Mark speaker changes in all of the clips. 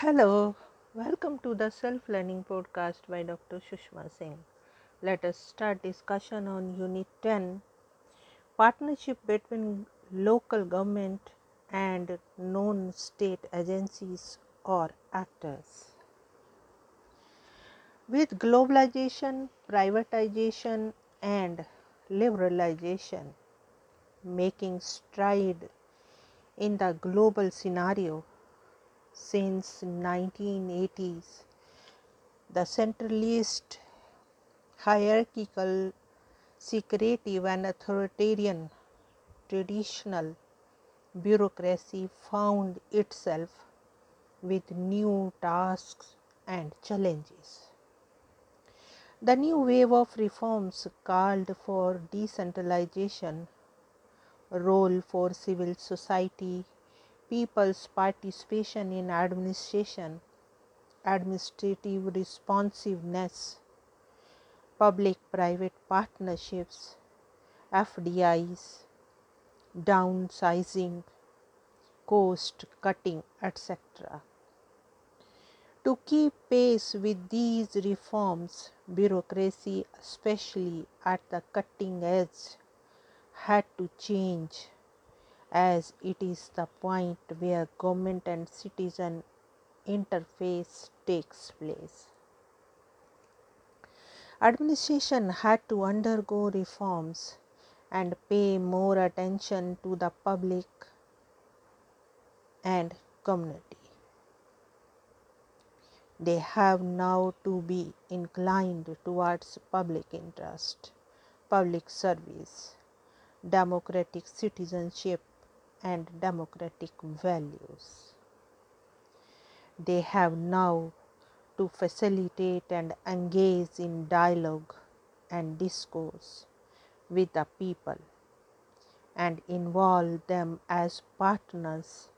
Speaker 1: Hello, welcome to the Self Learning Podcast by Dr. Sushma Singh. Let us start discussion on Unit 10 Partnership between local government and non state agencies or actors. With globalization, privatization, and liberalization making stride in the global scenario, since 1980s the centralist hierarchical secretive and authoritarian traditional bureaucracy found itself with new tasks and challenges. The new wave of reforms called for decentralization role for civil society people's participation in administration, administrative responsiveness, public private partnerships, FDIs, downsizing, cost cutting, etc. To keep pace with these reforms, bureaucracy, especially at the cutting edge, had to change as it is the point where government and citizen interface takes place. Administration had to undergo reforms and pay more attention to the public and community. They have now to be inclined towards public interest, public service, democratic citizenship, and democratic values. They have now to facilitate and engage in dialogue and discourse with the people and involve them as partners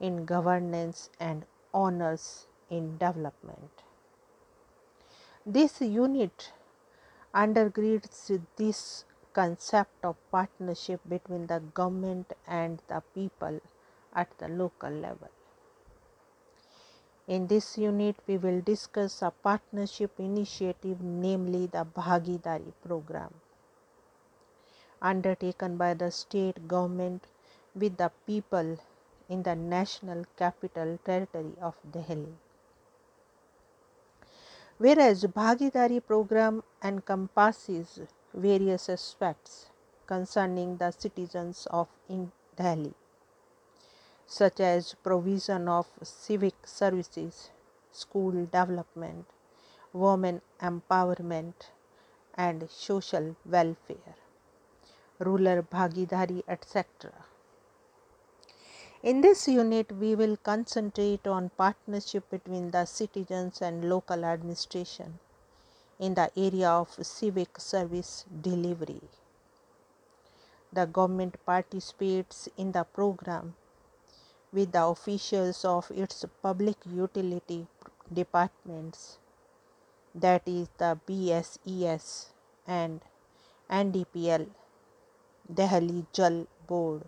Speaker 1: in governance and honors in development. This unit undergirds this concept of partnership between the government and the people at the local level. In this unit, we will discuss a partnership initiative, namely the Bhagidari program, undertaken by the state government with the people in the national capital territory of Delhi. Whereas Bhagidari program encompasses various aspects concerning the citizens of Delhi, such as provision of civic services, school development, women empowerment, and social welfare, rural bhagidari, etc. In this unit, we will concentrate on partnership between the citizens and local administration in the area of civic service delivery. The government participates in the program with the officials of its public utility departments, that is, the BSES and NDPL, Delhi Jal Board,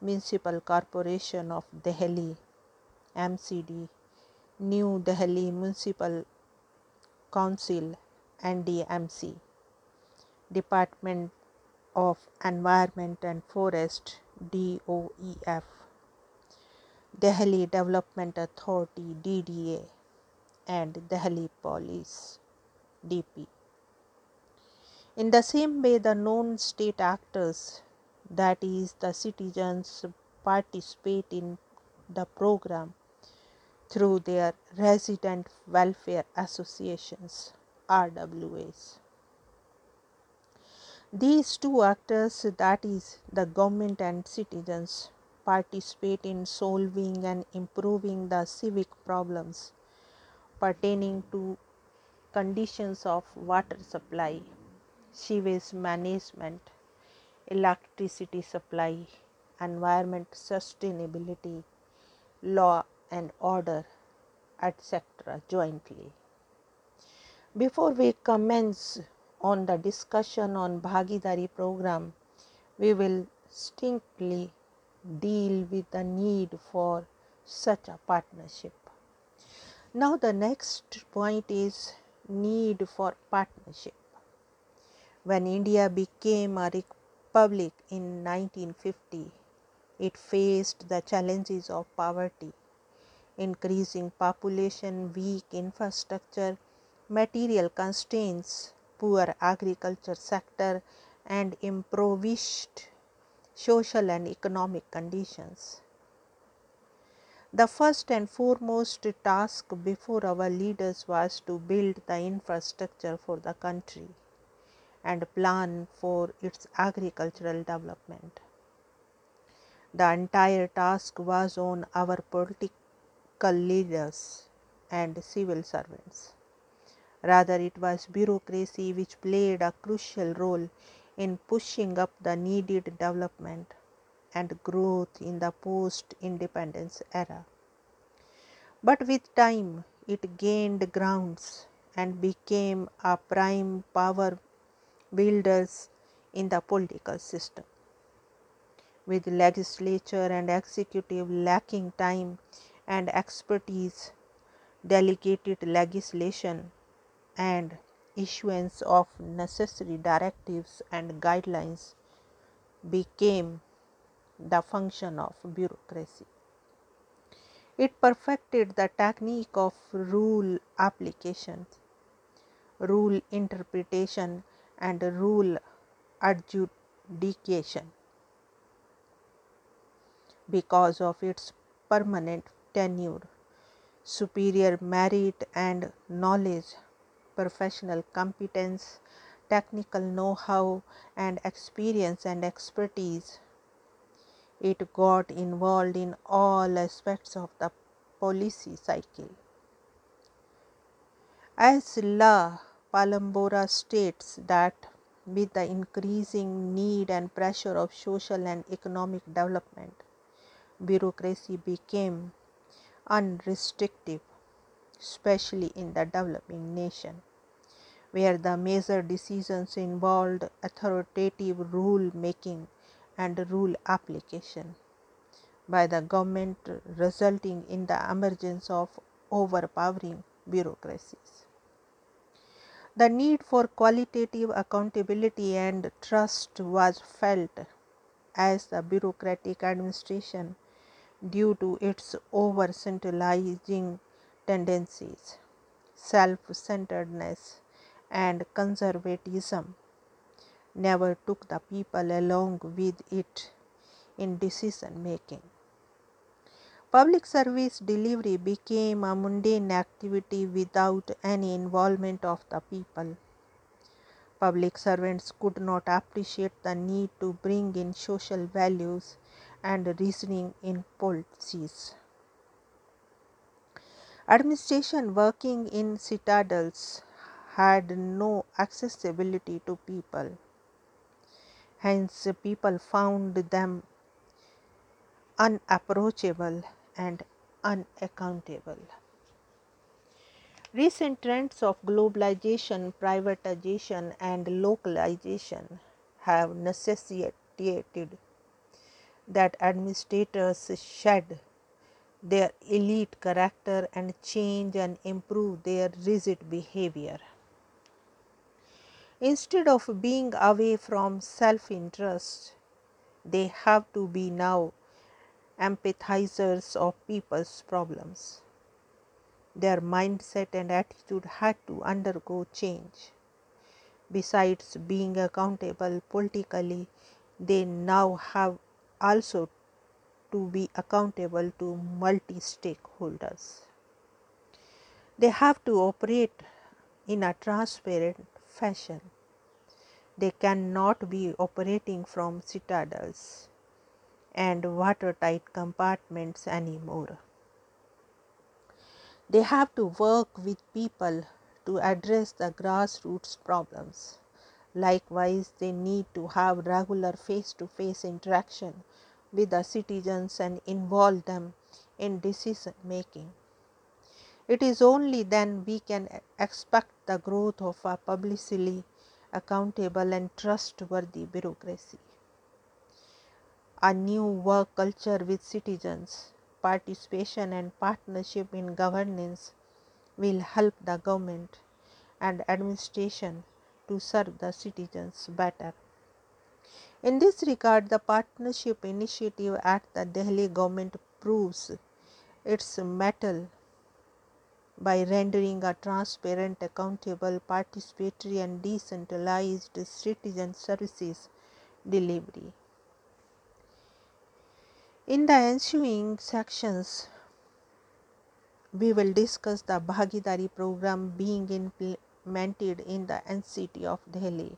Speaker 1: Municipal Corporation of Delhi, MCD, New Delhi Municipal Council NDMC, Department of Environment and Forest DOEF, Delhi Development Authority DDA, and Delhi Police DP. In the same way, the non state actors, that is, the citizens, participate in the program through their resident welfare associations RWAs. These two actors, that is, the government and citizens, participate in solving and improving the civic problems pertaining to conditions of water supply, sewage management, electricity supply, environment sustainability, law and order, etc., jointly. Before we commence on the discussion on Bhagidari program, we will distinctly deal with the need for such a partnership. Now the next point is need for partnership. When India became a republic in 1950, it faced the challenges of poverty, increasing population, weak infrastructure, material constraints, poor agriculture sector, and impoverished social and economic conditions. The first and foremost task before our leaders was to build the infrastructure for the country and plan for its agricultural development. The entire task was on our political leaders and civil servants. Rather, it was bureaucracy which played a crucial role in pushing up the needed development and growth in the post independence era. But with time, it gained grounds and became a prime power builders in the political system. With legislature and executive lacking time and expertise, delegated legislation and issuance of necessary directives and guidelines became the function of bureaucracy. It perfected the technique of rule application, rule interpretation, and rule adjudication because of its permanent tenure, superior merit and knowledge, professional competence, technical know how, and experience and expertise it got involved in all aspects of the policy cycle. As La Palambora states that with the increasing need and pressure of social and economic development, bureaucracy became unrestrictive, especially in the developing nation, where the major decisions involved authoritative rule making and rule application by the government resulting in the emergence of overpowering bureaucracies. The need for qualitative accountability and trust was felt as the bureaucratic administration due to its over centralizing tendencies, self centeredness, and conservatism never took the people along with it in decision making. Public service delivery became a mundane activity without any involvement of the people. Public servants could not appreciate the need to bring in social values and reasoning in policies. Administration working in citadels had no accessibility to people. Hence, people found them unapproachable and unaccountable. Recent trends of globalization, privatization, and localization have necessitated that administrators shed their elite character and change and improve their rigid behavior. Instead of being away from self interest, they have to be now empathizers of people's problems. Their mindset and attitude had to undergo change. Besides being accountable politically, they now have also to be accountable to multi stakeholders. They have to operate in a transparent fashion. They cannot be operating from citadels and watertight compartments anymore. They have to work with people to address the grassroots problems. Likewise, they need to have regular face to face interaction with the citizens and involve them in decision making. It is only then we can expect the growth of a publicly accountable and trustworthy bureaucracy a new work culture with citizens, participation and partnership in governance, will help the government and administration to serve the citizens better. In this regard, the partnership initiative at the Delhi government proves its mettle by rendering a transparent, accountable, participatory, and decentralized citizen services delivery. In the ensuing sections, we will discuss the Bhagidari program being implemented in the NCT of Delhi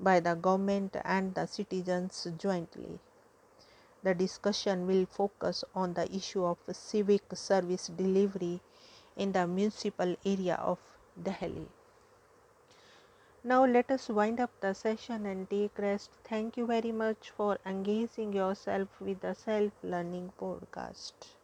Speaker 1: by the government and the citizens jointly. The discussion will focus on the issue of civic service delivery in the municipal area of Delhi. Now let us wind up the session and take rest. Thank you very much for engaging yourself with the self learning podcast.